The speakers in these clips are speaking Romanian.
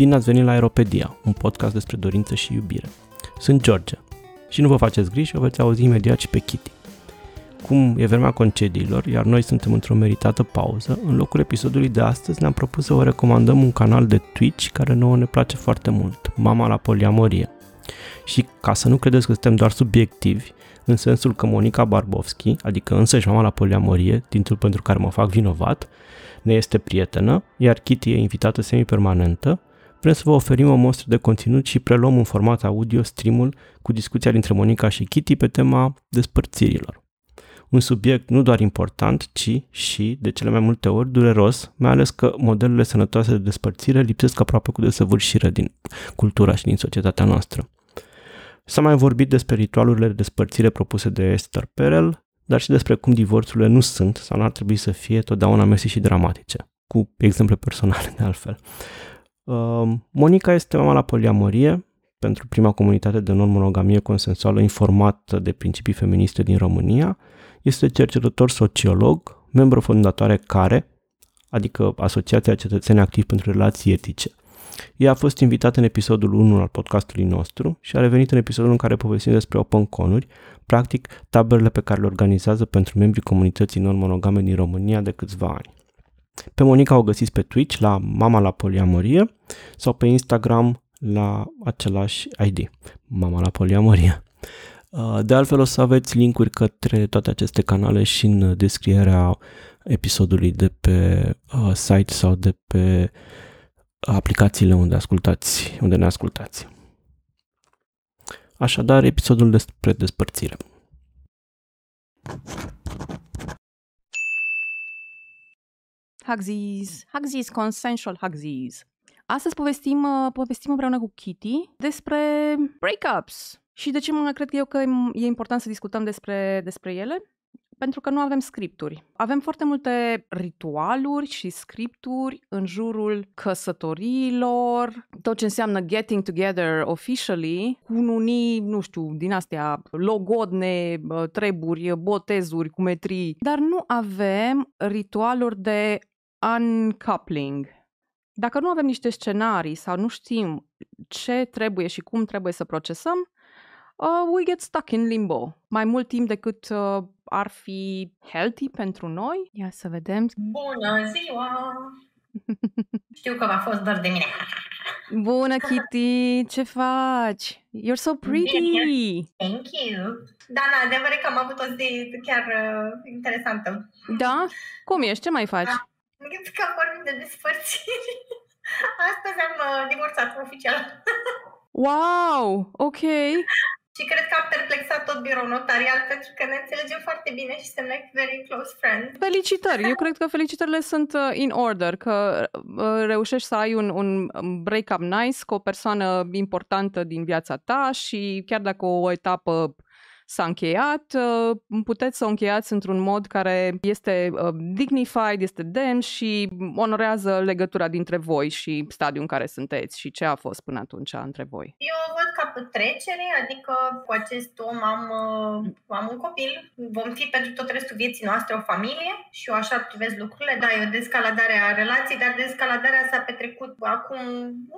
Bine ați venit la Aeropedia, un podcast despre dorință și iubire. Sunt George și nu vă faceți griji, o veți auzi imediat și pe Kitty. Cum e vremea concediilor, iar noi suntem într-o meritată pauză, în locul episodului de astăzi ne-am propus să vă recomandăm un canal de Twitch care nouă ne place foarte mult, Mama la Poliamorie. Și ca să nu credeți că suntem doar subiectivi, în sensul că Monica Barbovski, adică însăși mama la poliamorie, titlul pentru care mă fac vinovat, ne este prietenă, iar Kitty e invitată semi-permanentă, Vrem să vă oferim o mostră de conținut și preluăm în format audio streamul cu discuția dintre Monica și Kitty pe tema despărțirilor. Un subiect nu doar important, ci și, de cele mai multe ori, dureros, mai ales că modelele sănătoase de despărțire lipsesc aproape cu desăvârșire din cultura și din societatea noastră. S-a mai vorbit despre ritualurile de despărțire propuse de Esther Perel, dar și despre cum divorțurile nu sunt sau nu ar trebui să fie totdeauna mesi și dramatice, cu exemple personale de altfel. Uh, Monica este mama la poliamorie pentru prima comunitate de non-monogamie consensuală informată de principii feministe din România. Este cercetător sociolog, membru fondatoare CARE, adică Asociația Cetățeni Activi pentru Relații Etice. Ea a fost invitată în episodul 1 al podcastului nostru și a revenit în episodul în care povestim despre open conuri, practic taberele pe care le organizează pentru membrii comunității non-monogame din România de câțiva ani. Pe Monica o găsiți pe Twitch la Mama la Poliamorie sau pe Instagram la același ID, Mama la Poliamorie. Uh, de altfel o să aveți linkuri către toate aceste canale și în descrierea episodului de pe uh, site sau de pe aplicațiile unde ascultați, unde ne ascultați. Așadar, episodul despre despărțire. Hugsies, Hugsies, consensual Hugsies. Astăzi povestim, uh, povestim împreună cu Kitty despre breakups. Și de ce mă cred eu că e important să discutăm despre, despre ele? Pentru că nu avem scripturi. Avem foarte multe ritualuri și scripturi în jurul căsătoriilor, tot ce înseamnă getting together officially, cu unii, nu știu, din astea, logodne, treburi, botezuri, cumetrii, dar nu avem ritualuri de uncoupling. Dacă nu avem niște scenarii sau nu știm ce trebuie și cum trebuie să procesăm, uh, we get stuck in limbo. Mai mult timp decât uh, ar fi healthy pentru noi. Ia să vedem. Bună ziua! Știu că v-a fost doar de mine. Bună, Kitty! Ce faci? You're so pretty! Bine. Thank you! Da, na, adevărat că am avut o zi chiar uh, interesantă. Da? Cum ești? Ce mai faci? Da. Că vorbim de despărțiri. Astăzi am uh, divorțat oficial. wow! Ok. Și cred că am perplexat tot birou notarial pentru că ne înțelegem foarte bine și suntem like very close friends. Felicitări! Eu cred că felicitările sunt uh, in order, că uh, reușești să ai un, un break-up nice cu o persoană importantă din viața ta și chiar dacă o etapă s-a încheiat, uh, puteți să o încheiați într-un mod care este uh, dignified, este demn și onorează legătura dintre voi și stadiul în care sunteți și ce a fost până atunci între voi. Eu văd ca trecere, adică cu acest om am, uh, am un copil, vom fi pentru tot restul vieții noastre o familie și eu așa privesc lucrurile. Da, e o descaladare a relației, dar descaladarea s-a petrecut acum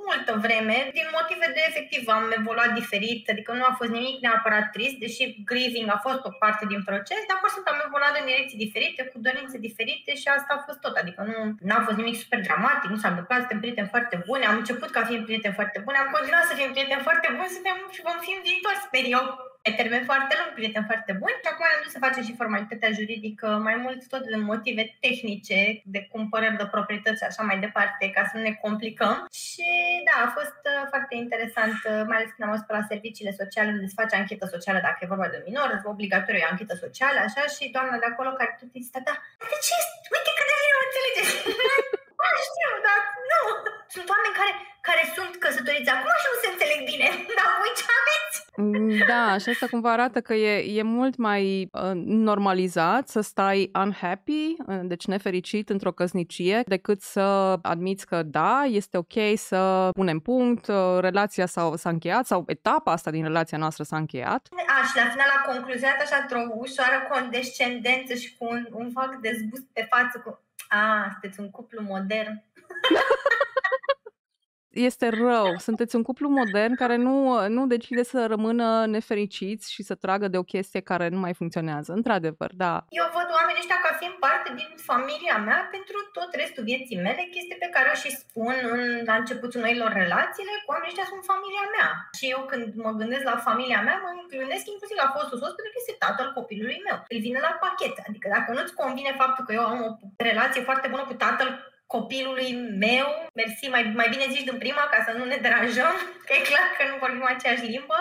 multă vreme din motive de efectiv am evoluat diferit, adică nu a fost nimic neapărat trist, deși grieving a fost o parte din proces, dar pur și simplu am evoluat în direcții diferite, cu dorințe diferite și asta a fost tot. Adică nu a fost nimic super dramatic, nu s-a întâmplat, suntem prieteni foarte buni, am început ca fiind prieteni foarte buni, am continuat să fim prieteni foarte buni, suntem și vom fi în viitor, sper eu pe termen foarte lung, prieteni foarte buni și acum am dus să facem și formalitatea juridică, mai mult tot din motive tehnice, de cumpărări de proprietăți și așa mai departe, ca să nu ne complicăm. Și da, a fost uh, foarte interesant, uh, mai ales când am fost pe la serviciile sociale, unde se face anchetă socială dacă e vorba de minor, obligatoriu e anchetă socială, așa, și doamna de acolo care tot insista, da, de ce? Uite cât de bine o înțelegeți! știu, dar nu. sunt oameni care, care sunt căsătoriți acum și nu se înțeleg bine, dar voi ce aveți? Mm, da, și asta cumva arată că e, e mult mai uh, normalizat să stai unhappy, uh, deci nefericit într-o căsnicie, decât să admiți că da, este ok să punem punct, uh, relația s-a, s-a încheiat sau etapa asta din relația noastră s-a încheiat. A, și la final a concluzionat așa într-o ușoară condescendență și cu un, un fac de zbust pe față cu a, sunteți un cuplu modern. este rău. Sunteți un cuplu modern care nu, nu decide să rămână nefericiți și să tragă de o chestie care nu mai funcționează. Într-adevăr, da. Eu văd oamenii ăștia ca fiind parte din familia mea pentru tot restul vieții mele, chestii pe care o și spun în, la începutul noilor relațiile, cu oamenii ăștia sunt familia mea. Și eu când mă gândesc la familia mea, mă gândesc inclusiv la fostul soț pentru că este tatăl copilului meu. Îl vine la pachet. Adică dacă nu-ți convine faptul că eu am o relație foarte bună cu tatăl copilului meu, mersi, mai, mai bine zici din prima ca să nu ne deranjăm, că e clar că nu vorbim aceeași limbă.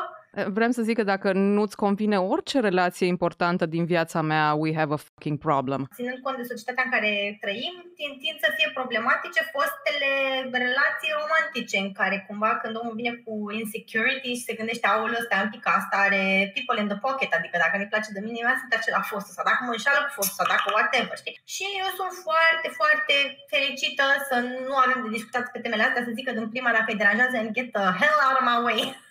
Vrem să zic că dacă nu-ți convine orice relație importantă din viața mea, we have a fucking problem. Ținând cont de societatea în care trăim, tind, tind să fie problematice fostele relații romantice, în care cumva când omul vine cu insecurity și se gândește, aoleu, ăsta un pic, asta are people in the pocket, adică dacă nu-i place de mine, eu sunt acela fost sau dacă mă înșală cu fost sau dacă whatever, știi? Și eu sunt foarte, foarte fericită să nu avem de discutat pe temele astea, să zic că din prima dacă îi deranjează and get the hell out of my way.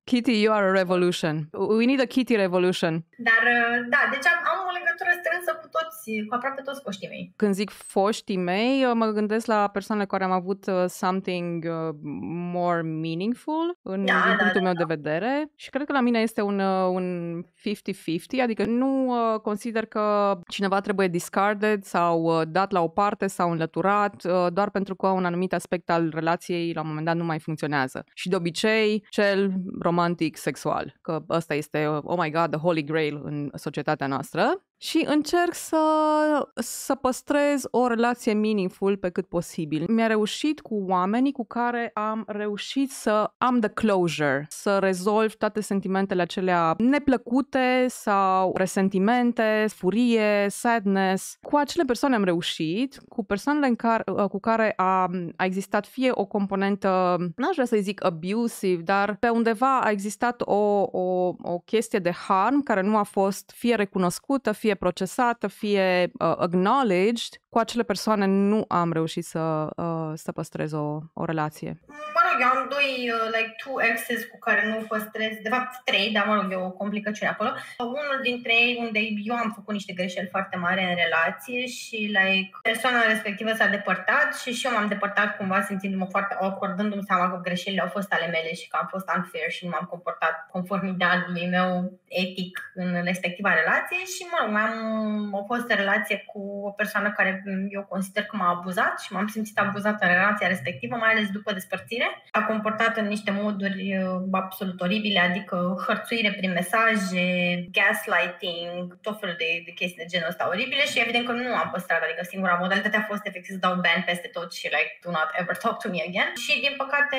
Kitty, you are a revolution. We need a Kitty revolution. Dar, uh, da, deci am, am o legătură strânsă cu toți, cu aproape toți foștii mei. Când zic foștii mei, uh, mă gândesc la persoanele care am avut uh, something more meaningful în da, din da, punctul da, meu da. de vedere și cred că la mine este un, un 50-50, adică nu consider că cineva trebuie discarded sau dat la o parte sau înlăturat doar pentru că un anumit aspect al relației la un moment dat nu mai funcționează. Și de obicei, cel romantic sexual, că ăsta este, oh my god, the holy grail în societatea noastră și încerc să, să păstrez o relație meaningful pe cât posibil. Mi-a reușit cu oamenii cu care am reușit să am the closure, să rezolv toate sentimentele acelea neplăcute sau resentimente, furie, sadness. Cu acele persoane am reușit, cu persoanele în care, cu care a, a existat fie o componentă, n-aș vrea să zic abusive, dar pe undeva a existat o, o, o chestie de harm care nu a fost fie recunoscută, fie procesată, fie uh, acknowledged, cu acele persoane nu am reușit să, uh, să păstrez o, o relație. Mă rog, eu am doi, uh, like, two exes cu care nu păstrez, de fapt trei, dar mă rog, e o complicăciune acolo. Unul dintre ei unde eu am făcut niște greșeli foarte mari în relație și, like, persoana respectivă s-a depărtat și și eu m-am depărtat cumva simțindu-mă foarte awkward, dându-mi seama că greșelile au fost ale mele și că am fost unfair și nu m-am comportat conform idealului meu etic în respectiva relație și, mă rog, mai am o fost relație cu o persoană care eu consider că m-a abuzat și m-am simțit abuzată în relația respectivă, mai ales după despărțire. A comportat în niște moduri uh, absolut oribile, adică hărțuire prin mesaje, gaslighting, tot felul de, de chestii de genul ăsta oribile și evident că nu am păstrat, adică singura modalitate a fost efectiv să dau ban peste tot și like, do not ever talk to me again. Și din păcate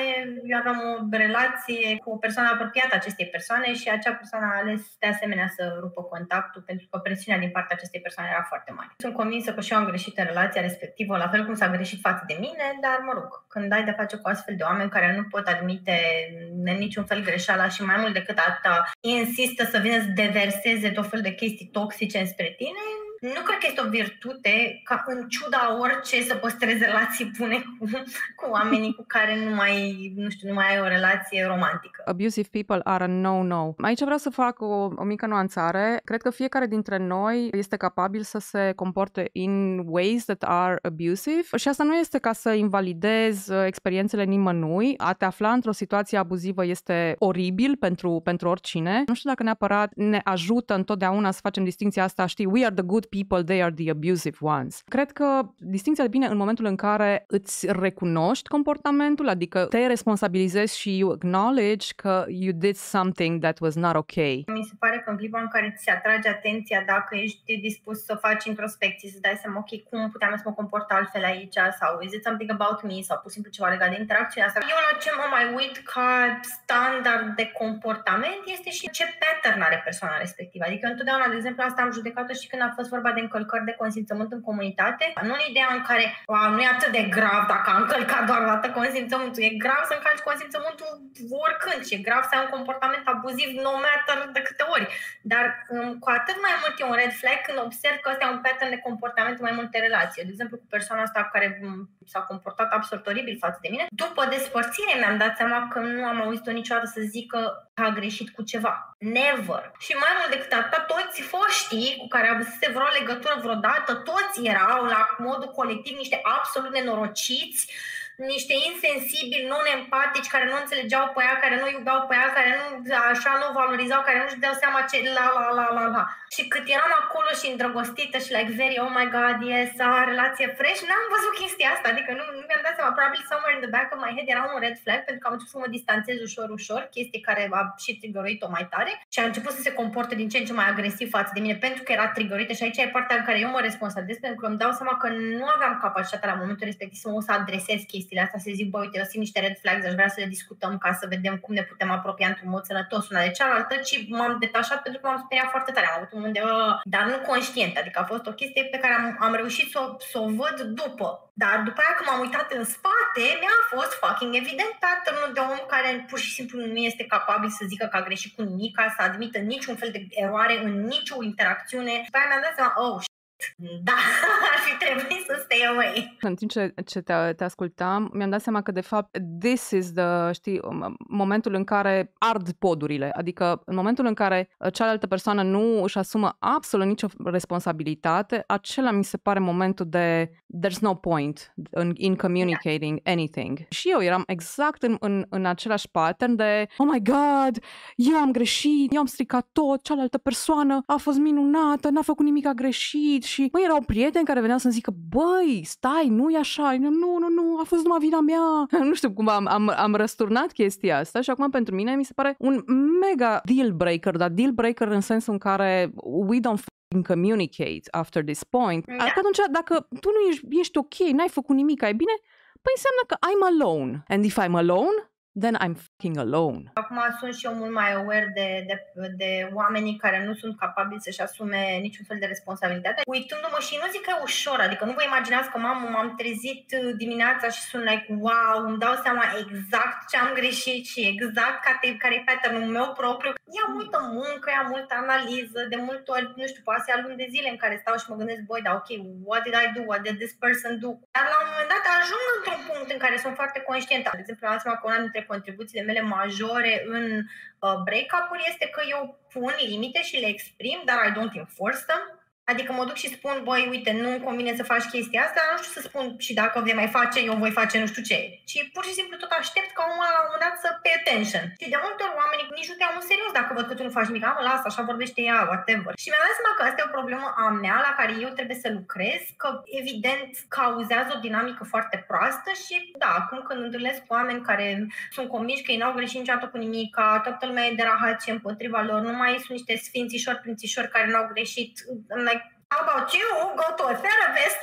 eu aveam o relație cu o persoană apropiată acestei persoane și acea persoană a ales de asemenea să rupă contactul pentru că presiunea din partea acestei persoane era foarte mare. Sunt convinsă că și eu am greșit în relația respectivă, la fel cum s-a greșit față de mine, dar mă rog, când ai de face cu astfel de oameni care nu pot admite în niciun fel greșeala și mai mult decât atâta insistă să vină să deverseze tot fel de chestii toxice spre tine, nu cred că este o virtute ca în ciuda orice să păstrezi relații bune cu, cu oamenii cu care nu mai, nu știu, nu mai ai o relație romantică. Abusive people are a no-no. Aici vreau să fac o, o mică nuanțare. Cred că fiecare dintre noi este capabil să se comporte in ways that are abusive și asta nu este ca să invalidez uh, experiențele nimănui. A te afla într-o situație abuzivă este oribil pentru, pentru oricine. Nu știu dacă neapărat ne ajută întotdeauna să facem distinția asta, știi, we are the good people, they are the abusive ones. Cred că distinția bine în momentul în care îți recunoști comportamentul, adică te responsabilizezi și you acknowledge că you did something that was not okay. Mi se pare că în clipa în care ți se atrage atenția dacă ești dispus să faci introspecție, să dai seama, ok, cum puteam să mă comport altfel aici sau is it something about me sau pur și simplu ceva legat de interacțiunea asta. Eu la ce mă mai uit ca standard de comportament este și ce pattern are persoana respectivă. Adică întotdeauna, de exemplu, asta am judecat și când a fost vorba de încălcări de consimțământ în comunitate, nu în ideea în care wow, nu e atât de grav dacă a încălcat doar o dată consimțământul, e grav să încalci consimțământul oricând și e grav să ai un comportament abuziv no matter de câte ori. Dar um, cu atât mai mult e un red flag când observ că ăsta e un pattern de comportament în mai multe relații. De exemplu, cu persoana asta care um, s-a comportat absolut oribil față de mine, după despărțire mi-am dat seama că nu am auzit-o niciodată să zică că a greșit cu ceva. Never. Și mai mult decât atât, toți foștii cu care avusese vreo legătură vreodată, toți erau la modul colectiv niște absolut nenorociți, niște insensibili, non-empatici, care nu înțelegeau pe ea, care nu iubeau pe ea, care nu așa nu valorizau, care nu-și dau seama ce la la la la la. Și cât eram acolo și îndrăgostită și like very, oh my god, yes, a, relație fresh, n-am văzut chestia asta, adică nu, nu mi-am dat seama, probabil somewhere in the back of my head era un red flag pentru că am început să mă distanțez ușor, ușor, chestii care a și trigăruit-o mai tare și a început să se comporte din ce în ce mai agresiv față de mine pentru că era trigărită și aici e partea în care eu mă responsabilizez pentru că îmi dau seama că nu aveam capacitatea la momentul respectiv să mă să adresez chestiile astea, să zic, bă, uite, eu simt niște red flags, aș vrea să le discutăm ca să vedem cum ne putem apropia într-un mod sănătos una de cealaltă, ci m-am detașat pentru că m-am speriat foarte tare. Am avut un moment de, uh, dar nu conștient, adică a fost o chestie pe care am, am reușit să o, să o văd după. Dar după aia când m-am uitat în spate, mi-a fost fucking evident pattern de om care pur și simplu nu este capabil să zică că a greșit cu nimic, să admită niciun fel de eroare în nicio interacțiune. După aia mi-am dat seama, oh, da, ar fi trebuit să stay away. În timp ce, ce te, te ascultam, mi-am dat seama că, de fapt, this is the, știi, momentul în care ard podurile. Adică, în momentul în care uh, cealaltă persoană nu își asumă absolut nicio responsabilitate, acela mi se pare momentul de there's no point in, in communicating yeah. anything. Și eu eram exact în, în, în același pattern de, oh my god, eu am greșit, eu am stricat tot, cealaltă persoană a fost minunată, n-a făcut nimic a greșit și, măi, erau prieteni care veneau să-mi zică, băi, stai, nu e așa, nu, nu, nu, a fost numai vina mea. nu știu cum am, am, am răsturnat chestia asta și acum pentru mine mi se pare un mega deal breaker, dar deal breaker în sensul în care we don't communicate after this point. Da. Adică atunci, dacă tu nu ești, ești ok, n-ai făcut nimic, ai bine, păi înseamnă că I'm alone. And if I'm alone, then I'm fucking alone. Acum sunt și eu mult mai aware de, de, de oamenii care nu sunt capabili să-și asume niciun fel de responsabilitate. Uitându-mă și nu zic că e ușor, adică nu vă imaginați că mamă, m-am trezit dimineața și sunt like, wow, îmi dau seama exact ce am greșit și exact care, care e pattern-ul meu propriu. Ia multă muncă, ia multă analiză, de multe ori, nu știu, poate să luni de zile în care stau și mă gândesc, băi, da, ok, what did I do? What did this person do? Dar la un moment dat ajung într-un punct în care sunt foarte conștientă. De exemplu, am seama că una dintre contribuțiile mele majore în uh, break-up-uri este că eu pun limite și le exprim, dar I don't enforce them. Adică mă duc și spun, băi, uite, nu-mi convine să faci chestia asta, nu știu să spun și dacă vei mai face, eu voi face nu știu ce. Ci pur și simplu tot aștept ca omul la un moment dat să pay attention. Și de multe ori oamenii nici nu te iau în serios dacă văd că tu nu faci nimic. Am lasă, așa vorbește ea, whatever. Și mi-am dat seama că asta e o problemă a mea la care eu trebuie să lucrez, că evident cauzează o dinamică foarte proastă și da, acum când întâlnesc cu oameni care sunt convinși că ei n-au greșit niciodată cu nimic, ca toată lumea e de rahace împotriva lor, nu mai sunt niște sfințișori, prințișori care n-au greșit. Like, how about you? Go to a therapist.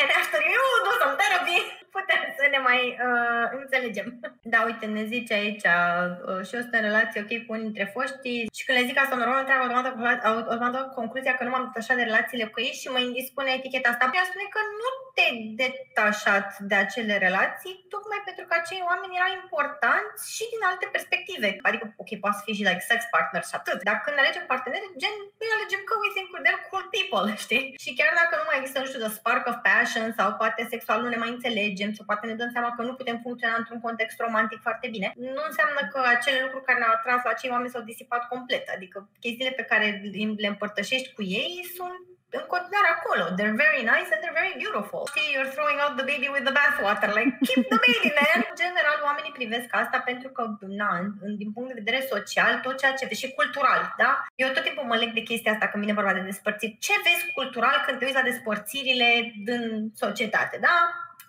And after you do some therapy, putem să ne mai uh, înțelegem. Da, uite, ne zice aici, uh, și eu sunt în relație ok cu unii dintre foști și când le zic asta normal, întreabă automat, automat concluzia că nu m-am detașat de relațiile cu ei și mă indispune eticheta asta. Ea spune că nu te detașat de acele relații, tocmai pentru că acei oameni erau importanți și din alte perspective. Adică, ok, poate să fie și like sex partner și atât, dar când alegem parteneri, gen, noi alegem că we think they're cool people, știi? Și chiar dacă nu mai există, nu știu, the spark of passion sau poate sexual nu ne mai înțelegem sau poate ne dăm seama că nu putem funcționa într-un context romantic foarte bine, nu înseamnă că acele lucruri care ne-au atras la acei oameni s-au disipat complet. Adică chestiile pe care le împărtășești cu ei sunt în continuare acolo. They're very nice and they're very beautiful. See, you're throwing out the baby with the bathwater. Like, keep the baby, man! În general, oamenii privesc asta pentru că, na, din punct de vedere social, tot ceea ce vezi și cultural, da? Eu tot timpul mă leg de chestia asta când vine vorba de despărțiri. Ce vezi cultural când te uiți la despărțirile din societate, da?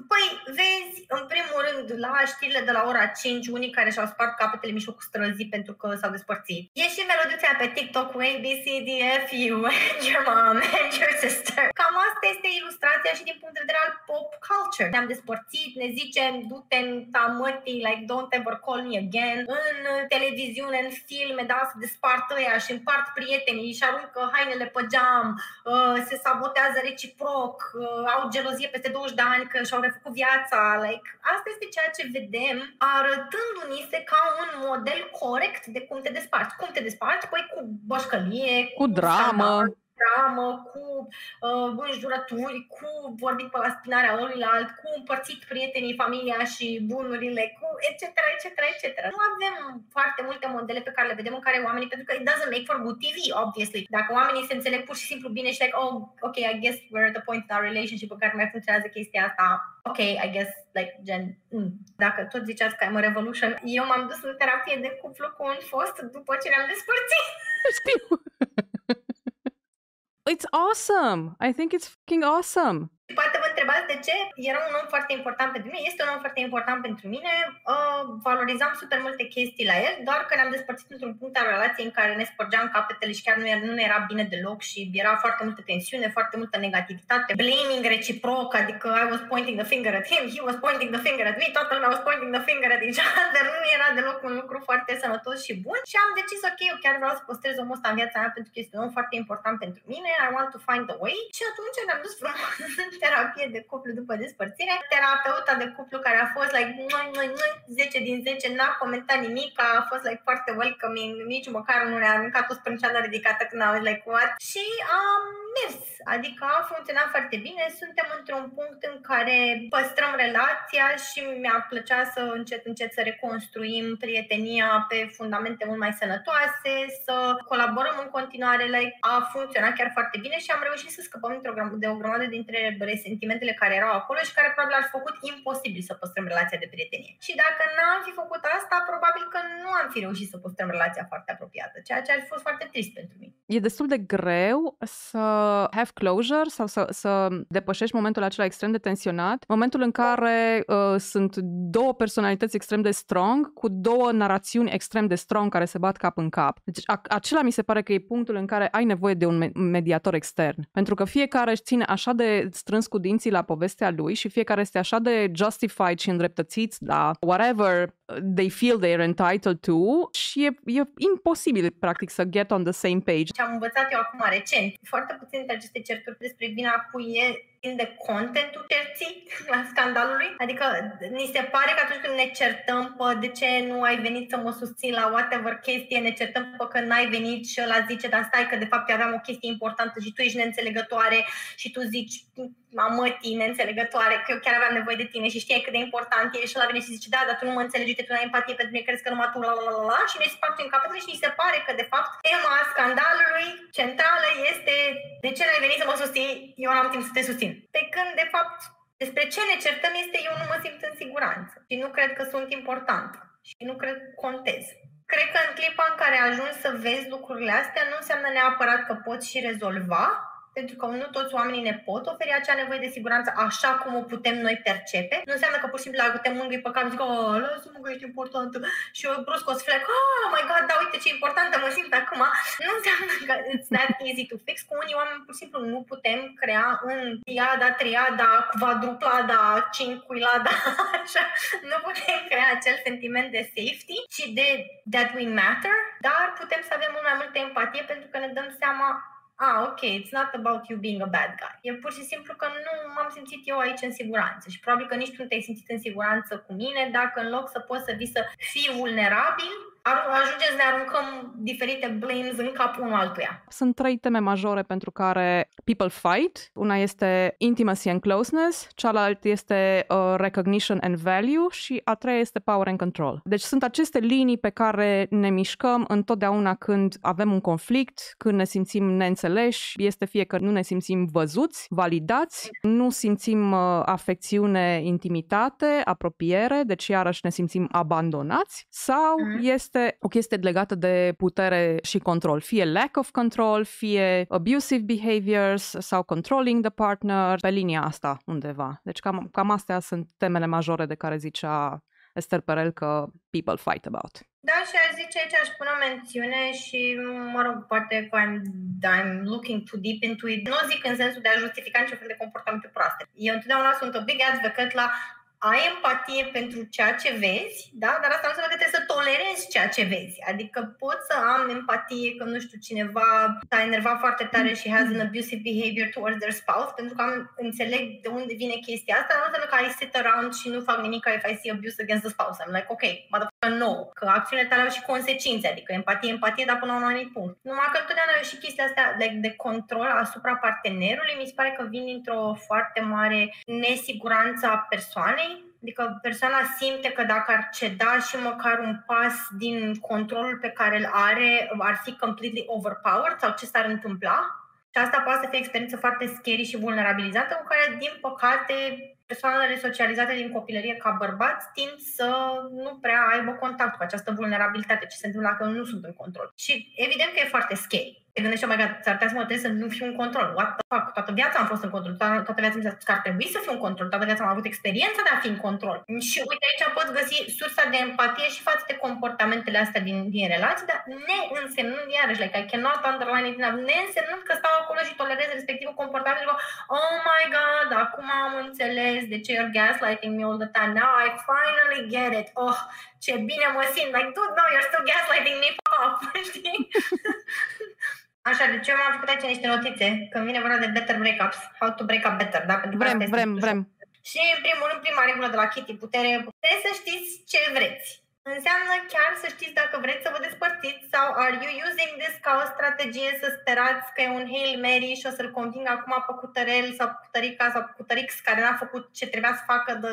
Păi, vezi, în primul rând, la știrile de la ora 5, unii care și-au spart capetele mijlocul străzii pentru că s-au despărțit. E și melodița pe TikTok cu A, B, C, D, F, U, and your mom, and your sister. Cam asta este ilustrația și din punct de vedere al pop culture. Ne-am despărțit, ne zicem, du-te în tamătii, like, don't ever call me again. În televiziune, în filme, da, se despart ăia și împart prietenii și aruncă hainele pe geam, uh, se sabotează reciproc, uh, au gelozie peste 20 de ani că și-au refăcut viața. Like, asta este ceea ce vedem arătându-ni se ca un model corect de cum te desparți. Cum te desparți? Păi cu bășcălie, cu, cu dramă. Standard, dramă, cu uh, înjurături, cu vorbit pe la spinarea alt, cu împărțit prietenii, familia și bunurile, cu etc., etc., etc. Nu avem foarte multe modele pe care le vedem în care oamenii, pentru că it doesn't make for good TV, obviously. Dacă oamenii se înțeleg pur și simplu bine și like, oh, ok, I guess we're at the point in our relationship în care mai funcționează chestia asta, ok, I guess, like, gen, mm. dacă tot ziceați că am a revolution, eu m-am dus în terapie de cuplu cu un fost după ce ne-am despărțit. Știu. It's awesome. I think it's fucking awesome. Poate vă întrebați de ce? Era un om foarte important pentru mine, este un om foarte important pentru mine. Uh, valorizam super multe chestii la el, doar că ne-am despărțit într-un punct al relației în care ne spărgeam capetele și chiar nu era, nu era bine deloc și era foarte multă tensiune, foarte multă negativitate, blaming reciproc, adică I was pointing the finger at him, he was pointing the finger at me, toată lumea was pointing the finger at each other, nu era deloc un lucru foarte sănătos și bun și am decis, ok, eu chiar vreau să păstrez omul ăsta în viața mea pentru că este un om foarte important pentru mine, I want to find a way și atunci ne-am dus frumos terapie de cuplu după despărțire. Terapeuta de cuplu care a fost like noi, noi, noi, 10 din 10, n-a comentat nimic, a fost like foarte welcoming, nici măcar nu ne-a aruncat o sprânceană ridicată când a like what? Și am mers, adică a funcționat foarte bine, suntem într-un punct în care păstrăm relația și mi-a plăcea să încet încet să reconstruim prietenia pe fundamente mult mai sănătoase, să colaborăm în continuare, like, a funcționat chiar foarte bine și am reușit să scăpăm de o grămadă dintre resentimentele care erau acolo și care probabil ar fi făcut imposibil să păstrăm relația de prietenie. Și dacă n-am fi făcut asta, probabil că nu am fi reușit să păstrăm relația foarte apropiată, ceea ce ar fi fost foarte trist pentru mine. E destul de greu să have closure sau să, să depășești momentul acela extrem de tensionat, momentul în care uh, sunt două personalități extrem de strong cu două narațiuni extrem de strong care se bat cap în cap. Deci a, acela mi se pare că e punctul în care ai nevoie de un mediator extern. Pentru că fiecare își ține așa de strâns cu dinții la povestea lui și fiecare este așa de justified și îndreptățiți la whatever they feel they are entitled to și e, e imposibil practic să get on the same page. Ce am învățat eu acum recent, foarte puțin dintre aceste certuri despre vina cui e de contentul cerții la scandalului. Adică ni se pare că atunci când ne certăm pe de ce nu ai venit să mă susții la whatever chestie, ne certăm pe că n-ai venit și ăla zice, dar stai că de fapt eu aveam o chestie importantă și tu ești neînțelegătoare și tu zici, mamătii neînțelegătoare, că eu chiar aveam nevoie de tine și știai cât de important e și ăla vine și zice, da, dar tu nu mă înțelegi, uite, tu n-ai empatie pentru mine, crezi că numai tu, la, la, la, la, și ne spargem capetele și ni se pare că de fapt tema scandalului centrală este de ce n-ai venit să mă susții, eu n-am timp să te susțin. Pe când, de fapt, despre ce ne certăm este eu nu mă simt în siguranță și nu cred că sunt importantă și nu cred că contez. Cred că în clipa în care ajungi să vezi lucrurile astea nu înseamnă neapărat că poți și rezolva, pentru că nu toți oamenii ne pot oferi acea nevoie de siguranță așa cum o putem noi percepe. Nu înseamnă că pur și simplu dacă te mângâi pe cap zic, oh, lasă-mă că ești importantă și eu brusc o să fie like, oh my god, da, uite ce importantă mă simt acum. Nu înseamnă că it's that easy to fix. Cu unii oameni pur și simplu nu putem crea în triada, triada, quadruplada, cincuilada, așa, nu putem crea acel sentiment de safety și de that we matter, dar putem să avem mult mai multă empatie pentru că ne dăm seama ah, ok, it's not about you being a bad guy. E pur și simplu că nu m-am simțit eu aici în siguranță și probabil că nici tu nu te-ai simțit în siguranță cu mine dacă în loc să poți să vii să fii vulnerabil, ajungem să ne aruncăm diferite blames în capul unul altuia. Sunt trei teme majore pentru care people fight. Una este intimacy and closeness, cealaltă este uh, recognition and value și a treia este power and control. Deci sunt aceste linii pe care ne mișcăm întotdeauna când avem un conflict, când ne simțim neînțeleși, este fie că nu ne simțim văzuți, validați, nu simțim uh, afecțiune, intimitate, apropiere, deci iarăși ne simțim abandonați sau mm. este este o chestie legată de putere și control, fie lack of control, fie abusive behaviors sau controlling the partner, pe linia asta undeva. Deci cam, cam astea sunt temele majore de care zicea Esther Perel că people fight about. Da, și aș zice aici, aș pune o mențiune și, mă rog, poate că I'm, I'm looking too deep into it. Nu zic în sensul de a justifica niciun fel de comportamente proaste. Eu întotdeauna sunt o big advocate la ai empatie pentru ceea ce vezi, da? dar asta nu înseamnă că trebuie să tolerezi ceea ce vezi. Adică pot să am empatie că, nu știu, cineva s-a enervat foarte tare și has an abusive behavior towards their spouse, pentru că am, înțeleg de unde vine chestia asta, nu înseamnă că I sit around și nu fac nimic ca if I see abuse against the spouse. I'm like, ok, motherfucker, no, că acțiunile tale au și consecințe, adică empatie, empatie, dar până la un anumit punct. Numai că întotdeauna și chestia asta like, de control asupra partenerului, mi se pare că vin dintr-o foarte mare nesiguranță a persoanei, Adică persoana simte că dacă ar ceda și măcar un pas din controlul pe care îl are, ar fi completely overpowered sau ce s-ar întâmpla. Și asta poate să fie o experiență foarte scary și vulnerabilizată, cu care, din păcate, persoanele socializate din copilărie ca bărbați tind să nu prea aibă contact cu această vulnerabilitate, ce se întâmplă dacă nu sunt în control. Și evident că e foarte scary te gândești, oh my god, s-ar putea să mă trebuie să nu fiu în control. What the fuck? Toată viața am fost în control. Toată, toată viața mi s-a că ar trebui să fiu în control. Toată viața am avut experiența de a fi în control. Și uite, aici poți găsi sursa de empatie și față de comportamentele astea din, din relații, dar neînsemnând, iarăși, like, I cannot underline it enough, neînsemnând că stau acolo și tolerez respectivul comportament și oh my god, acum am înțeles de ce you're gaslighting me all the time. Now I finally get it. Oh, ce bine mă simt. Like, dude, no, you're still gaslighting me. Off, știi? Așa, deci eu m-am făcut aici niște notițe când vine vorba de better breakups, how to break up better, da? Pentru vrem, vrem, vrem. Și în primul rând, prima regulă de la Kitty, putere, trebuie să știți ce vreți. Înseamnă chiar să știți dacă vreți să vă despărțiți sau are you using this ca o strategie să sperați că e un Hail Mary și o să-l convingă acum pe Cutărel sau pe Cutărica sau pe Cutărix care n-a făcut ce trebuia să facă de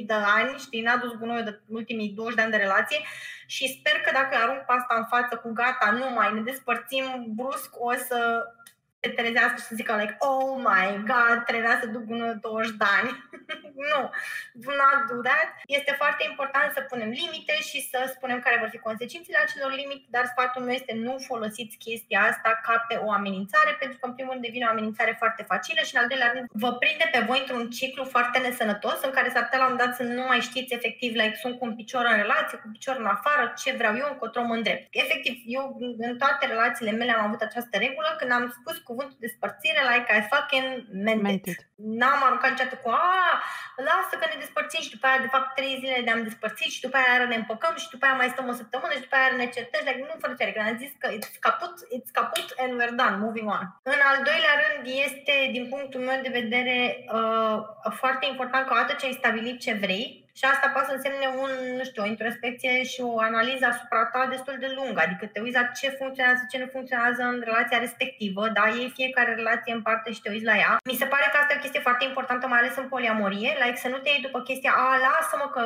15.000 de ani, știi, n-a dus gunoiul de ultimii 20 de ani de relație și sper că dacă arunc pasta în față cu gata, nu mai ne despărțim brusc, o să se trezească și să zică like, oh my god, trebuia să duc unul 20 de ani. nu, do not do that. Este foarte important să punem limite și să spunem care vor fi consecințele acelor limite, dar sfatul meu este nu folosiți chestia asta ca pe o amenințare, pentru că în primul rând devine o amenințare foarte facilă și în al doilea rând vă prinde pe voi într-un ciclu foarte nesănătos în care s-ar putea la un dat să nu mai știți efectiv, like, sunt cu un picior în relație, cu un picior în afară, ce vreau eu, încotro mă îndrept. Efectiv, eu în toate relațiile mele am avut această regulă când am spus cu cuvântul despărțire, like I fucking meant, meant it. it. N-am aruncat niciodată cu, a, lasă că ne despărțim și după aia, de fapt, trei zile ne-am despărțit și după aia ne împăcăm și după aia mai stăm o săptămână și după aia ne certăm. Like, nu fără cerere, am zis că it's caput, it's caput and we're done, moving on. În al doilea rând, este, din punctul meu de vedere, uh, foarte important că odată ce ai stabilit ce vrei, și asta poate să însemne un, nu știu, o introspecție și o analiză asupra ta destul de lungă, adică te uiți la ce funcționează, ce nu funcționează în relația respectivă, da, ei fiecare relație în parte și te uiți la ea. Mi se pare că asta e o chestie foarte importantă, mai ales în poliamorie, like să nu te iei după chestia, a, lasă-mă că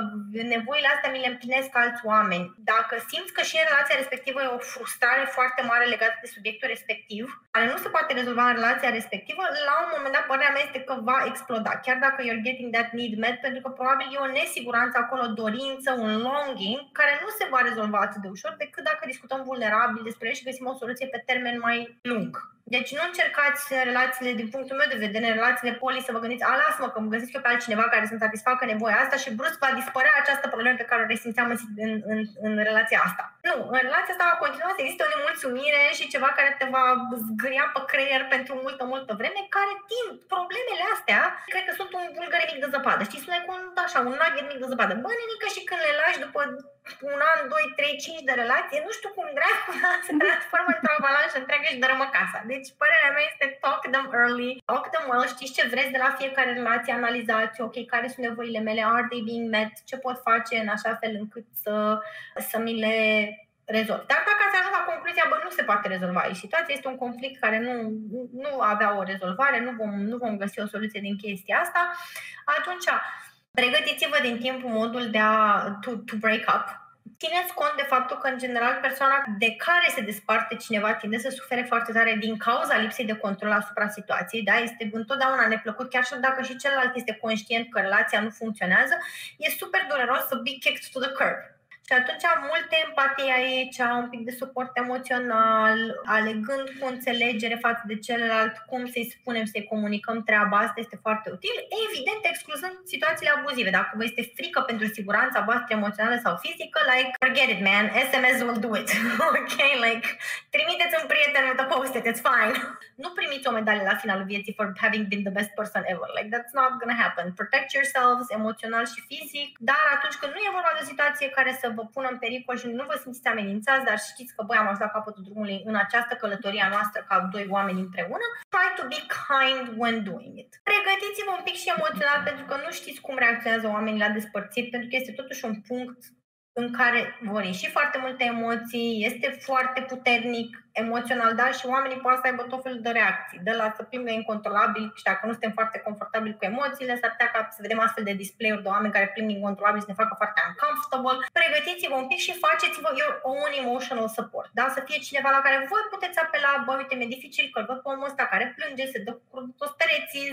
nevoile astea mi le împlinesc alți oameni. Dacă simți că și în relația respectivă e o frustrare foarte mare legată de subiectul respectiv, care nu se poate rezolva în relația respectivă, la un moment dat părerea mea este că va exploda, chiar dacă you're getting that need met, pentru că probabil e o nes siguranță acolo, dorință, un longing, care nu se va rezolva atât de ușor decât dacă discutăm vulnerabil despre el și găsim o soluție pe termen mai lung. Deci nu încercați în relațiile, din punctul meu de vedere, în relațiile poli să vă gândiți, a, lasă-mă că mă găsesc eu pe altcineva care să-mi satisfacă nevoia asta și brusc va dispărea această problemă pe care o resimțeam în, în, în, în relația asta. Nu, în relația asta va continua să există o nemulțumire și ceva care te va zgâria pe creier pentru multă, multă vreme, care timp problemele astea, cred că sunt un bulgăre mic de zăpadă. Știi, sună cu un, așa, un nugget mic de zăpadă. Bă, nenică și când le lași după un an, doi, trei, cinci de relație, nu știu cum dracu se transformă într-o avalanșă întreagă și dărâmă casa. Deci părerea mea este talk them early, talk them well, știți ce vreți de la fiecare relație, analizați, ok, care sunt nevoile mele, are they being met, ce pot face în așa fel încât să, să mi le rezolv. Dar dacă ați ajuns la concluzia, bă, nu se poate rezolva aici. Situația este un conflict care nu, nu avea o rezolvare, nu vom, nu vom găsi o soluție din chestia asta, atunci pregătiți-vă din timp modul de a to, to break up, țineți cont de faptul că, în general, persoana de care se desparte cineva tinde să sufere foarte tare din cauza lipsei de control asupra situației. Da? Este întotdeauna neplăcut, chiar și dacă și celălalt este conștient că relația nu funcționează, e super dureros să be kicked to the curb. Și atunci am multă empatie aici, un pic de suport emoțional, alegând cu înțelegere față de celălalt, cum să-i spunem, să-i comunicăm treaba asta este foarte util. Evident, excluzând situațiile abuzive. Dacă vă este frică pentru siguranța voastră emoțională sau fizică, like, forget it, man, SMS will do it. ok, like, trimiteți un prieten with a post-it, it's fine. nu primiți o medalie la finalul vieții for having been the best person ever. Like, that's not gonna happen. Protect yourselves emoțional și fizic, dar atunci când nu e vorba de o situație care să vă pună în pericol și nu vă simțiți amenințați, dar știți că băi, am ajuns la capătul drumului în această călătorie a noastră ca doi oameni împreună, try to be kind when doing it. Pregătiți-vă un pic și emoțional pentru că nu știți cum reacționează oamenii la despărțiri, pentru că este totuși un punct în care vor ieși foarte multe emoții, este foarte puternic emoțional, dar și oamenii pot să aibă tot felul de reacții, de la să plângă incontrolabil și dacă nu suntem foarte confortabili cu emoțiile, s-ar putea ca să vedem astfel de display-uri de oameni care plâng incontrolabil să ne facă foarte uncomfortable. Pregătiți-vă un pic și faceți-vă your own emotional support, da? Să fie cineva la care voi puteți apela, bă, uite, mi-e dificil că văd pe omul ăsta care plânge, se dă cu toți pereții,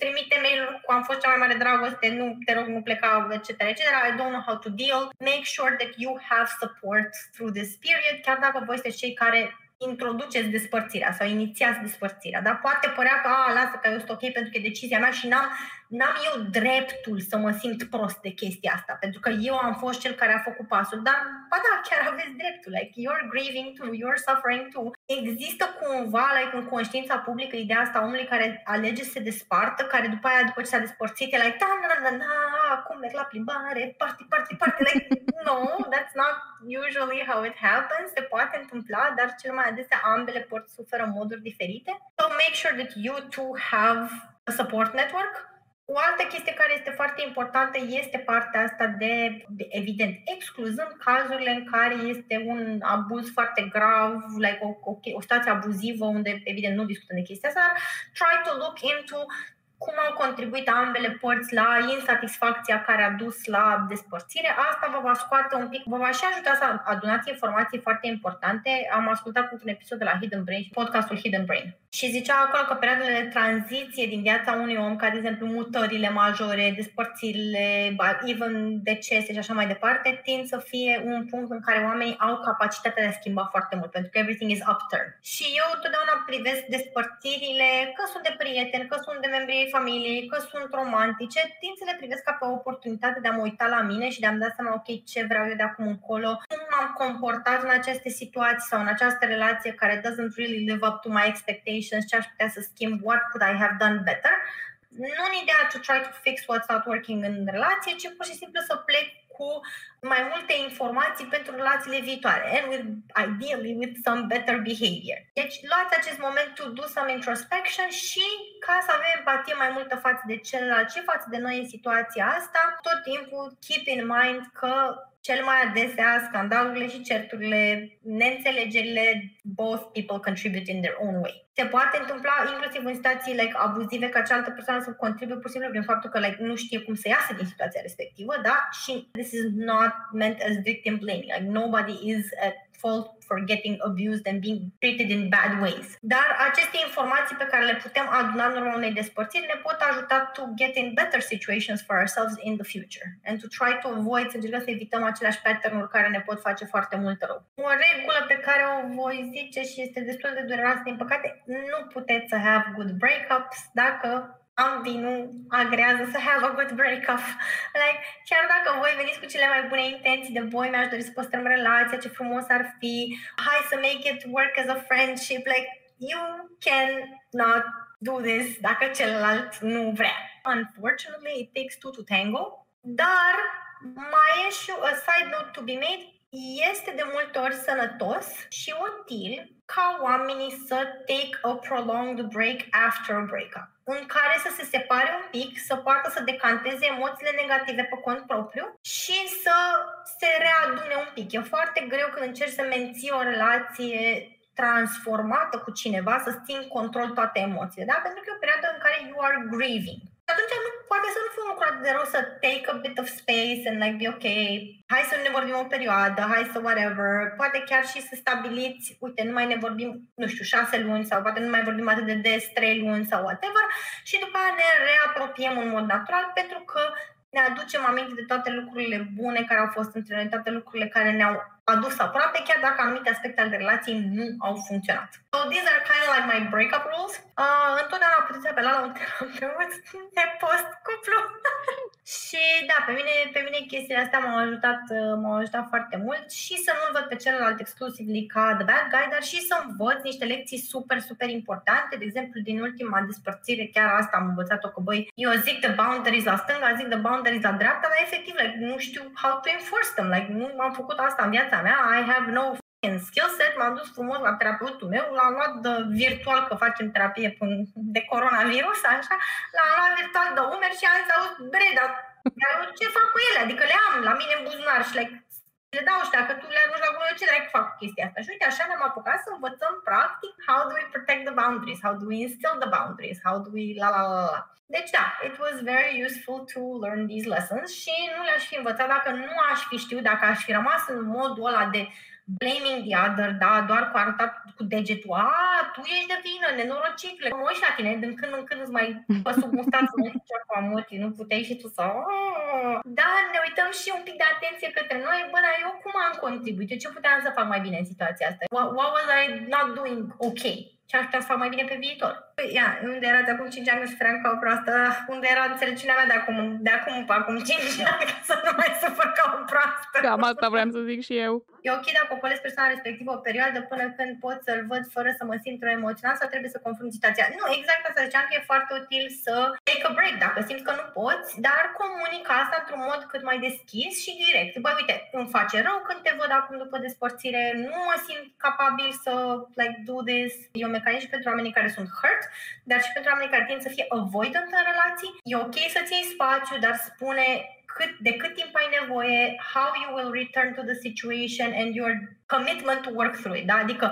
trimite mail cu am fost cea mai mare dragoste, nu, te rog, nu pleca, etc., etc. I don't know how to deal. Make sure that you have support through this period, chiar dacă voi sunteți cei care introduceți despărțirea sau inițiați despărțirea. Dar poate părea că, a, lasă că eu sunt ok pentru că e decizia mea și n-am, n-am eu dreptul să mă simt prost de chestia asta, pentru că eu am fost cel care a făcut pasul. Dar, ba da, chiar aveți dreptul. Like, you're grieving too, you're suffering too. Există cumva, like, în conștiința publică, ideea asta omului care alege să se despartă, care după aia, după ce s-a despărțit, e like, da, na, na, na, acum merg la plimbare, party, party, party. Like, no, that's not usually how it happens. Se poate întâmpla, dar cel mai adesea ambele părți suferă în moduri diferite. So make sure that you too have a support network. O altă chestie care este foarte importantă este partea asta de, de evident, excluzând cazurile în care este un abuz foarte grav, like o, o, o situație abuzivă unde, evident, nu discutăm de chestia asta, try to look into cum au contribuit ambele părți la insatisfacția care a dus la despărțire. Asta vă va scoate un pic, vă va și ajuta să adunați informații foarte importante. Am ascultat un episod de la Hidden Brain, podcastul Hidden Brain. Și zicea acolo că perioadele de tranziție din viața unui om, ca de exemplu mutările majore, despărțirile, even decese și așa mai departe, tind să fie un punct în care oamenii au capacitatea de a schimba foarte mult, pentru că everything is upturn. Și eu totdeauna privesc despărțirile, că sunt de prieteni, că sunt de membrii familiei, că sunt romantice, tind să le privesc ca pe o oportunitate de a mă uita la mine și de a-mi da seama, ok, ce vreau eu de acum încolo, cum m-am comportat în aceste situații sau în această relație care doesn't really live up to my expectations, ce aș putea să schimb, what could I have done better. Nu în ideea to try to fix what's not working în relație, ci pur și simplu să plec cu mai multe informații pentru relațiile viitoare and with, ideally with some better behavior. Deci luați acest moment to do some introspection și ca să avem empatie mai multă față de celălalt și față de noi în situația asta, tot timpul keep in mind că cel mai adesea scandalurile și certurile, neînțelegerile, both people contribute in their own way. Se poate întâmpla inclusiv în situații like, abuzive ca cealaltă persoană să contribuie pur și simplu prin faptul că like, nu știe cum să iasă din situația respectivă, da? Și this is not meant as victim blaming. Like nobody is at fault for getting abused and being treated in bad ways. Dar aceste informații pe care le putem aduna în urma unei despărțiri ne pot ajuta to get in better situations for ourselves in the future and to try to avoid, să încercăm să evităm aceleași pattern-uri care ne pot face foarte mult rău. O regulă pe care o voi zice și este destul de dureroasă, din păcate, nu puteți să have good breakups dacă ambii nu agrează să have a good breakup. Like, chiar dacă voi veniți cu cele mai bune intenții de voi, mi-aș dori să păstrăm relația, ce frumos ar fi, hai să make it work as a friendship, like, you can not do this dacă celălalt nu vrea. Unfortunately, it takes two to tango, dar mai e și a side note to be made, este de multe ori sănătos și util ca oamenii să take a prolonged break after a breakup în care să se separe un pic, să poată să decanteze emoțiile negative pe cont propriu și să se readune un pic. E foarte greu când încerci să menții o relație transformată cu cineva, să ții control toate emoțiile, da? Pentru că e o perioadă în care you are grieving atunci nu, poate să nu fie un lucru de rău să take a bit of space and like be ok, hai să nu ne vorbim o perioadă, hai să whatever, poate chiar și să stabiliți, uite, nu mai ne vorbim, nu știu, șase luni sau poate nu mai vorbim atât de des, trei luni sau whatever și după aia ne reapropiem în mod natural pentru că ne aducem aminte de toate lucrurile bune care au fost între noi, toate lucrurile care ne-au adus aproape, chiar dacă anumite aspecte ale relației nu au funcționat. So these are kind of like my breakup rules. Uh, întotdeauna puteți apela la un terapeut de post-cuplu. Și da, pe mine, pe mine chestiile astea m-au ajutat, uh, m-au ajutat foarte mult și să nu-l văd pe celălalt exclusively ca the bad guy, dar și să învăț niște lecții super, super importante. De exemplu, din ultima despărțire, chiar asta am învățat-o că, băi, eu zic the boundaries la stânga, zic the boundaries la dreapta, dar efectiv, like, nu știu how to enforce them. Like, nu am făcut asta în viața mea, I have no skill set, m-am dus frumos la terapeutul meu, l-am luat de virtual, că facem terapie de coronavirus, așa, l-am luat virtual de umeri și am zis, auzi, bre, dar, dar ce fac cu ele? Adică le am la mine în buzunar și like, le dau și dacă tu le arunci la gură, ce dracu fac cu chestia asta? Și uite, așa ne-am apucat să învățăm practic how do we protect the boundaries, how do we instill the boundaries, how do we la la la la. Deci da, it was very useful to learn these lessons și nu le-aș fi învățat dacă nu aș fi știut, dacă aș fi rămas în modul ăla de blaming the other, da, doar cu arătat cu degetul, a, tu ești de vină, nenorocitule, mă uiți la tine, din când în când îți mai pe sub mustață, nu știu cu amoti, nu puteai și tu să... Da, ne uităm și un pic de atenție către noi, bă, dar eu cum am contribuit, eu ce puteam să fac mai bine în situația asta? What, what was I not doing? Okay? Ce aș putea să fac mai bine pe viitor. Păi, ia, unde era de acum 5 ani nu suferam ca o proastă, unde era înțelepciunea mea de acum, de acum, acum 5 ani, ca să nu mai sufăr ca o proastă. Cam asta vreau să zic și eu. E ok dacă ocolesc persoana respectivă o perioadă până când pot să-l văd fără să mă simt emoțional sau trebuie să confrunt situația. Nu, exact asta ziceam că e foarte util să take a break dacă simți că nu poți, dar comunica asta într-un mod cât mai deschis și direct. Băi, uite, îmi face rău când te văd acum după despărțire, nu mă simt capabil să like do this. E un mecanism pentru oamenii care sunt hurt, dar și pentru oamenii care tind să fie avoidant în relații. E ok să-ți iei spațiu, dar spune cât, de cât timp ai nevoie, how you will return to the situation and your commitment to work through it. Da? Adică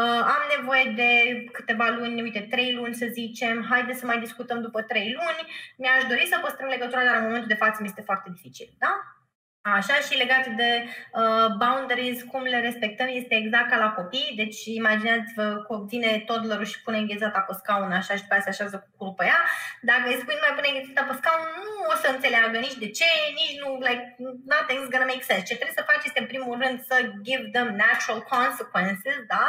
uh, am nevoie de câteva luni, uite, trei luni să zicem, haide să mai discutăm după trei luni, mi-aș dori să păstrăm legătura, dar în momentul de față mi este foarte dificil. Da? Așa și legat de uh, boundaries, cum le respectăm, este exact ca la copii. Deci imaginați-vă că vine toddlerul și pune înghezata pe scaun așa și după aceea se așează cu curul pe ea. Dacă îi spui nu mai pune înghezata pe scaun, nu o să înțeleagă nici de ce, nici nu, like, nothing's gonna make sense. Ce trebuie să faci este în primul rând să give them natural consequences, da?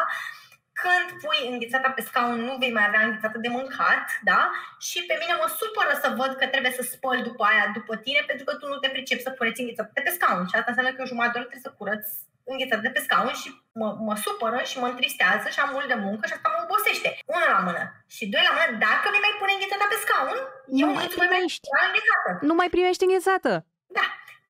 Când pui înghețata pe scaun, nu vei mai avea înghețată de mâncat, da? Și pe mine mă supără să văd că trebuie să spăl după aia, după tine, pentru că tu nu te pricepi să cureți înghețată de pe scaun. Și asta înseamnă că jumătate de oră trebuie să curăț înghețată de pe scaun și mă, mă supără și mă întristează și am mult de muncă și asta mă obosește. Una la mână. Și doi la mână, dacă vei mai pune înghețata pe scaun, nu eu mai primești. Mai nu mai primești înghețată.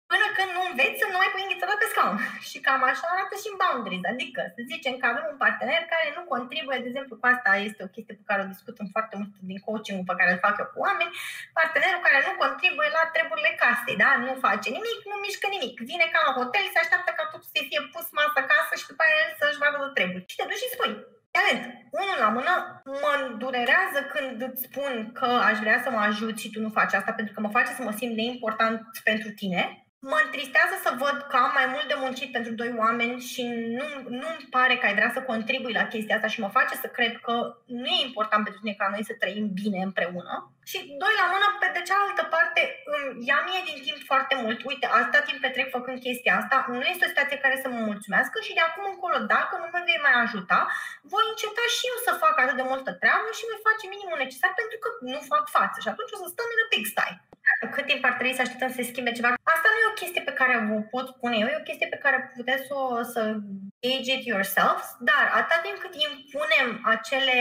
Da, până când nu înveți să nu mai pui înghețată pe scaun. Și cam așa arată și în boundaries. Adică să zicem că avem un partener care nu contribuie, de exemplu, cu asta este o chestie pe care o discut în foarte mult din coaching pe care îl fac eu cu oameni, partenerul care nu contribuie la treburile casei, da? Nu face nimic, nu mișcă nimic. Vine ca la hotel, se așteaptă ca tot să fie pus masă acasă și după aia el să-și vadă de treburi. Și te duci și spui, Talent. Unul la mână, mă durerează când îți spun că aș vrea să mă ajut și tu nu faci asta pentru că mă face să mă simt neimportant pentru tine Mă întristează să văd că am mai mult de muncit pentru doi oameni și nu, nu-mi pare că ai vrea să contribui la chestia asta și mă face să cred că nu e important pentru tine ca noi să trăim bine împreună. Și doi la mână, pe de cealaltă parte, îmi ia mie din timp foarte mult. Uite, atâta timp petrec făcând chestia asta, nu este o situație care să mă mulțumească și de acum încolo, dacă nu mă vei mai ajuta, voi înceta și eu să fac atât de multă treabă și voi face minimul necesar pentru că nu fac față. Și atunci o să stăm în pigsty cât timp ar trebui să așteptăm să se schimbe ceva. Asta nu e o chestie pe care vă pot spune eu, e o chestie pe care puteți să, să gauge it yourselves, dar atâta timp cât impunem acele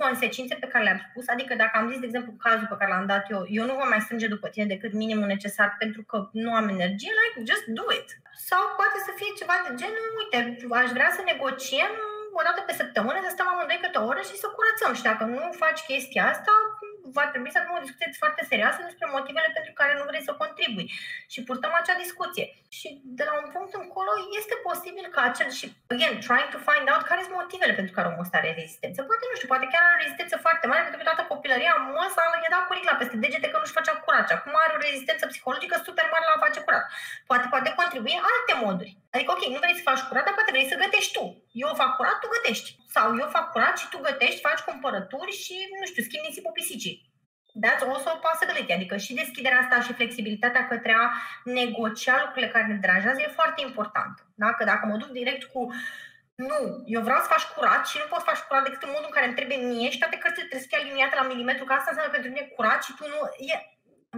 consecințe pe care le-am spus, adică dacă am zis, de exemplu, cazul pe care l-am dat eu, eu nu voi mai strânge după tine decât minimul necesar pentru că nu am energie, like, just do it. Sau poate să fie ceva de genul, uite, aș vrea să negociem o dată pe săptămână să stăm amândoi câte o oră și să curățăm. Și dacă nu faci chestia asta, va trebui să avem o discuție foarte serioasă despre motivele pentru care nu vrei să contribui. Și purtăm acea discuție. Și de la un punct încolo este posibil ca acel și, again, trying to find out care sunt motivele pentru care omul ăsta are rezistență. Poate, nu știu, poate chiar are o rezistență foarte mare pentru că toată copilăria măsa i-a dat curicla peste degete că nu-și făcea curat. Și acum are o rezistență psihologică super mare la a face curat. Poate poate contribui în alte moduri. Adică, ok, nu vrei să faci curat, dar poate vrei să gătești tu. Eu fac curat, tu gătești. Sau eu fac curat și tu gătești, faci cumpărături și, nu știu, schimbi nisipul pisicii. That's also a possibility. Adică și deschiderea asta și flexibilitatea către a negocia lucrurile care ne deranjează e foarte important. Da? Că dacă mă duc direct cu nu, eu vreau să faci curat și nu poți face curat decât în modul în care îmi trebuie mie și toate cărțile trebuie să fie aliniate la milimetru, că asta înseamnă pentru mine curat și tu nu... E...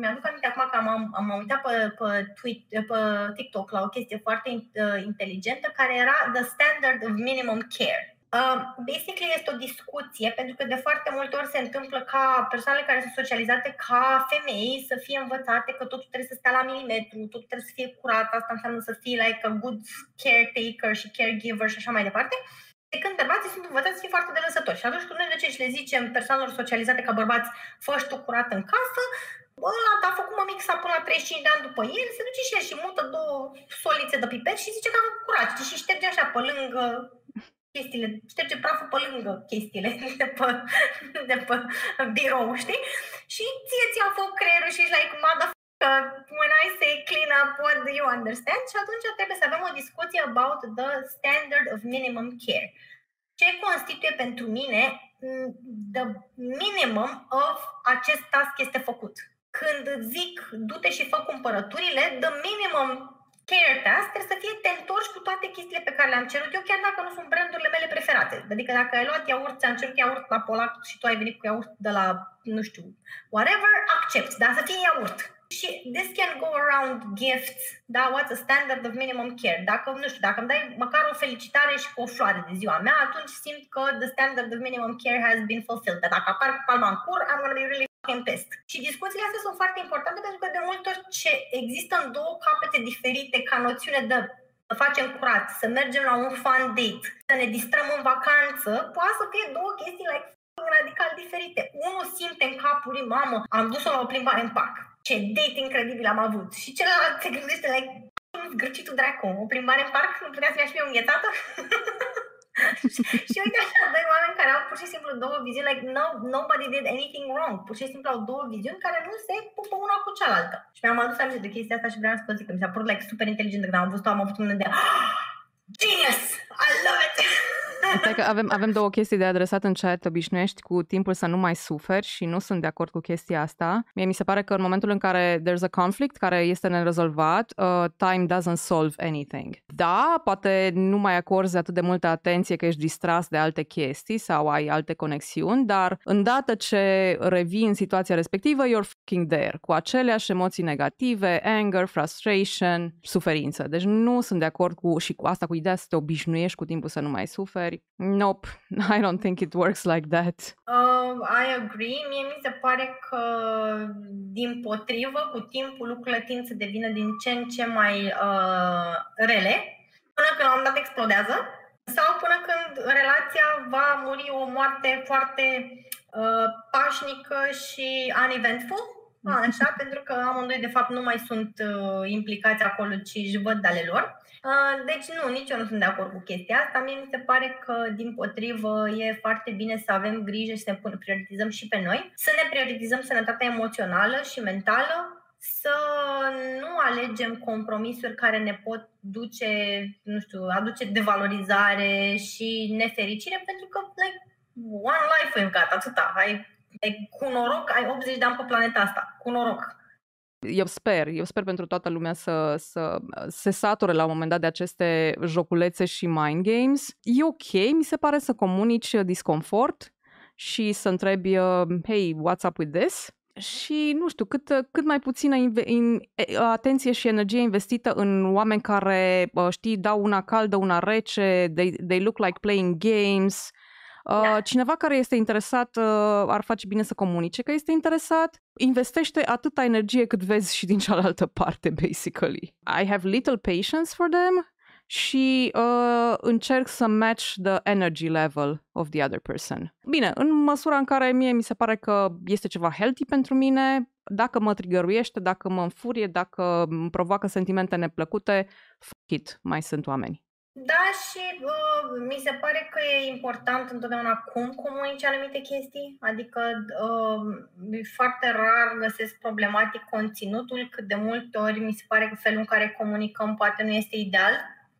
Mi-aduc aminte acum că am, am uitat pe, pe, tweet, pe TikTok la o chestie foarte uh, inteligentă care era The Standard of Minimum Care. Uh, basically este o discuție, pentru că de foarte multe ori se întâmplă ca persoanele care sunt socializate ca femei să fie învățate că totul trebuie să stea la milimetru, totul trebuie să fie curat, asta înseamnă să fii like a good caretaker și caregiver și așa mai departe. De când bărbații sunt învățați să fie foarte delăsători. Și atunci când noi de ce și le zicem persoanelor socializate ca bărbați, fă tu curat în casă, ăla a făcut mămixa până la 35 de ani după el, se duce și el și mută două solițe de pipet și zice că a făcut curat și șterge așa pe lângă chestiile, șterge praful pe lângă chestiile de pe, de pe birou, știi? Și ție ți-a făcut creierul și ești like, motherfucker, when I say clean up, what do you understand? Și atunci trebuie să avem o discuție about the standard of minimum care. Ce constituie pentru mine mm, the minimum of acest task este făcut? Când zic du-te și fă cumpărăturile, the minimum care task trebuie să fie te întorci cu toate chestiile pe care le-am cerut eu, chiar dacă nu sunt brandurile mele preferate. Adică dacă ai luat iaurt, ți-am cerut iaurt la Polac și tu ai venit cu iaurt de la, nu știu, whatever, accept, dar să fie iaurt. Și this can go around gifts, da, what's a standard of minimum care. Dacă, nu știu, dacă îmi dai măcar o felicitare și cu o floare de ziua mea, atunci simt că the standard of minimum care has been fulfilled. Dar dacă apar cu palma în cur, I'm gonna be really Tempest. Și discuțiile astea sunt foarte importante pentru că de multe ori ce există în două capete diferite ca noțiune de să facem curat, să mergem la un fun date, să ne distrăm în vacanță, poate să fie două chestii like radical diferite. Unul simte în capul lui, mamă, am dus-o la o plimbare în parc. Ce date incredibil am avut. Și celălalt se gândește, like, zgârcitul dracu, o plimbare în parc, nu putea să mi-aș fi o înghețată? și uite așa, doi oameni care au pur și simplu două viziuni, like no, nobody did anything wrong. Pur și simplu au două viziuni care nu se pupă una cu cealaltă. Și mi-am adus aminte de chestia asta și vreau să vă zic că mi s-a părut like super inteligent când am văzut-o, am avut un moment de ah, genius, I love it! Stai că avem, avem două chestii de adresat în chat. Obișnuiești cu timpul să nu mai suferi și nu sunt de acord cu chestia asta. Mie mi se pare că în momentul în care there's a conflict care este nerezolvat, uh, time doesn't solve anything. Da, poate nu mai acorzi atât de multă atenție că ești distras de alte chestii sau ai alte conexiuni, dar îndată ce revii în situația respectivă, you're fucking there, cu aceleași emoții negative, anger, frustration, suferință. Deci nu sunt de acord cu și cu asta, cu ideea să te obișnuiești cu timpul să nu mai suferi întrebări. Nope, I don't think it works like that. Uh, I agree. Mie mi se pare că, din potrivă, cu timpul lucrurile tind să devină din ce în ce mai uh, rele, până când la un moment dat explodează, sau până când relația va muri o moarte foarte uh, pașnică și uneventful, așa, pentru că amândoi de fapt nu mai sunt uh, implicați acolo, ci își văd de ale lor. Uh, deci nu, nici eu nu sunt de acord cu chestia asta. Mie mi se pare că, din potrivă, e foarte bine să avem grijă și să ne prioritizăm și pe noi, să ne prioritizăm sănătatea emoțională și mentală, să nu alegem compromisuri care ne pot duce, nu știu, aduce devalorizare și nefericire, pentru că, like, one life we've got, atâta. Ai, ai, cu noroc, ai 80 de ani pe planeta asta, cu noroc eu sper, eu sper pentru toată lumea să, să se sature la un moment dat de aceste joculețe și mind games. E ok, mi se pare să comunici disconfort și să întrebi, uh, hey, what's up with this? Și, nu știu, cât, cât mai puțină inve- in, atenție și energie investită în oameni care, știi, dau una caldă, una rece, they, they look like playing games, da. Cineva care este interesat ar face bine să comunice că este interesat, investește atâta energie cât vezi și din cealaltă parte, basically. I have little patience for them și uh, încerc să match the energy level of the other person. Bine, în măsura în care mie mi se pare că este ceva healthy pentru mine, dacă mă trigăruiește, dacă mă înfurie, dacă îmi provoacă sentimente neplăcute, fuck it, mai sunt oameni. Da, și uh, mi se pare că e important întotdeauna cum comunici anumite chestii, adică uh, foarte rar găsesc problematic conținutul, cât de multe ori mi se pare că felul în care comunicăm poate nu este ideal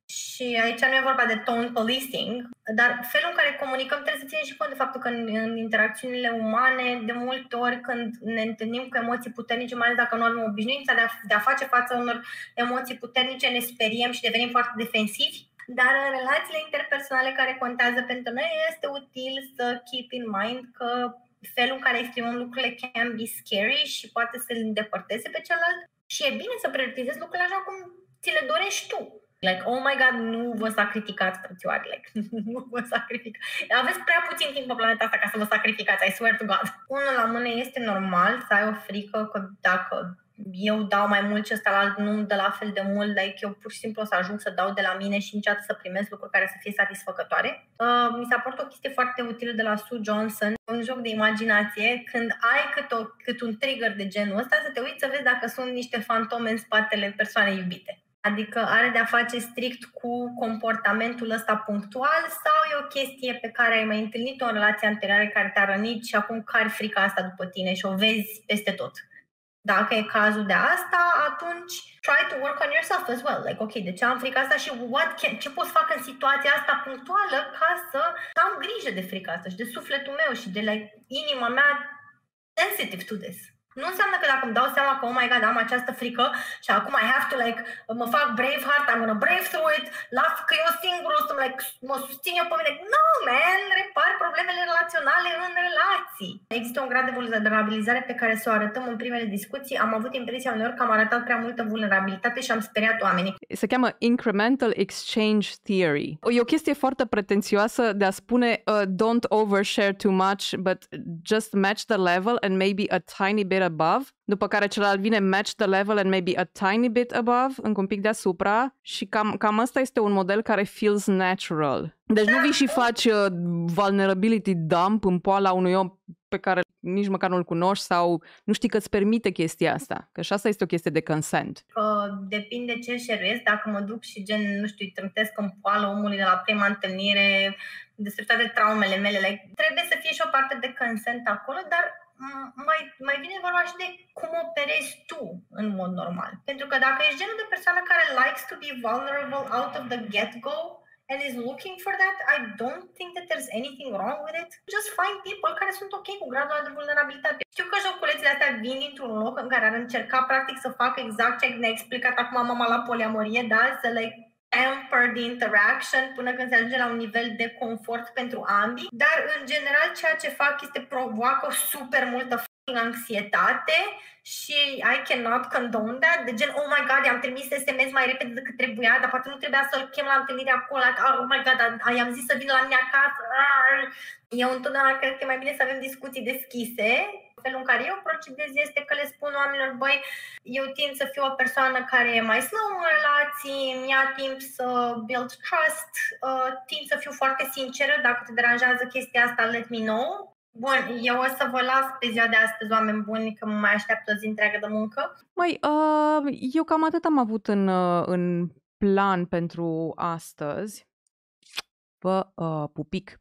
și aici nu e vorba de tone policing, dar felul în care comunicăm trebuie să ținem și cont de faptul că în, în interacțiunile umane, de multe ori când ne întâlnim cu emoții puternice, mai ales dacă nu avem obișnuința de a, de a face față unor emoții puternice, ne speriem și devenim foarte defensivi. Dar în relațiile interpersonale care contează pentru noi este util să keep in mind că felul în care exprimăm lucrurile can be scary și poate să-l îndepărteze pe celălalt și e bine să prioritizezi lucrurile așa cum ți le dorești tu. Like, oh my god, nu vă sacrificați, frățioare, like, nu vă sacrificați. Aveți prea puțin timp pe planeta asta ca să vă sacrificați, I swear to God. Unul la mână este normal să ai o frică că dacă eu dau mai mult și ăsta la alt nu dă la fel de mult, like eu pur și simplu o să ajung să dau de la mine și niciodată să primesc lucruri care să fie satisfăcătoare. Uh, mi s-a părut o chestie foarte utilă de la Sue Johnson, un joc de imaginație, când ai cât, o, cât un trigger de genul ăsta, să te uiți să vezi dacă sunt niște fantome în spatele persoanei iubite. Adică are de-a face strict cu comportamentul ăsta punctual sau e o chestie pe care ai mai întâlnit-o în relație anterioară care te-a rănit și acum cari frica asta după tine și o vezi peste tot. Dacă e cazul de asta, atunci try to work on yourself as well. Like, ok, de ce am frica asta și what can, ce pot să fac în situația asta punctuală ca să am grijă de frica asta și de sufletul meu și de like, inima mea sensitive to this. Nu înseamnă că dacă îmi dau seama că, oh my god, am această frică și acum I have to, like, mă fac brave heart, I'm gonna brave through it, las că eu singur o să like, mă susțin eu pe mine. No, man, repar problemele relaționale în relații. Există un grad de vulnerabilizare pe care să o arătăm în primele discuții. Am avut impresia uneori că am arătat prea multă vulnerabilitate și am speriat oamenii. Se cheamă Incremental Exchange Theory. E o chestie foarte pretențioasă de a spune uh, don't overshare too much, but just match the level and maybe a tiny bit above, după care celălalt vine match the level and maybe a tiny bit above, încă un pic deasupra și cam, cam asta este un model care feels natural. Deci nu vii și faci uh, vulnerability dump în poala unui om pe care nici măcar nu-l cunoști sau nu știi că îți permite chestia asta. Că și asta este o chestie de consent. Uh, depinde ce șeruiesc. Dacă mă duc și gen, nu știu, îi trântesc în poală omului de la prima întâlnire despre toate traumele mele, like, trebuie să fie și o parte de consent acolo, dar mai, mai bine vorba și de cum operezi tu în mod normal. Pentru că dacă ești genul de persoană care likes to be vulnerable out of the get-go and is looking for that, I don't think that there's anything wrong with it. Just find people care sunt ok cu gradul de vulnerabilitate. Știu că joculețele astea vin dintr-un loc în care ar încerca practic să facă exact ce ne-a explicat acum mama la poliamorie, da? Să like temper the interaction până când se ajunge la un nivel de confort pentru ambii, dar în general ceea ce fac este provoacă super multă anxietate și I cannot condone that, de gen, oh my god, i-am trimis SMS mai repede decât trebuia, dar poate nu trebuia să-l chem la întâlnire acolo, like, oh my god, i-am zis să vină la mine acasă. Eu întotdeauna cred că e mai bine să avem discuții deschise felul în care eu procedez este că le spun oamenilor, băi, eu tind să fiu o persoană care e mai slow în relații, îmi ia timp să build trust, uh, tind să fiu foarte sinceră, dacă te deranjează chestia asta, let me know. Bun, eu o să vă las pe ziua de astăzi, oameni buni, că mă mai așteaptă o zi întreagă de muncă. Măi, uh, eu cam atât am avut în, uh, în plan pentru astăzi. Vă uh, pupic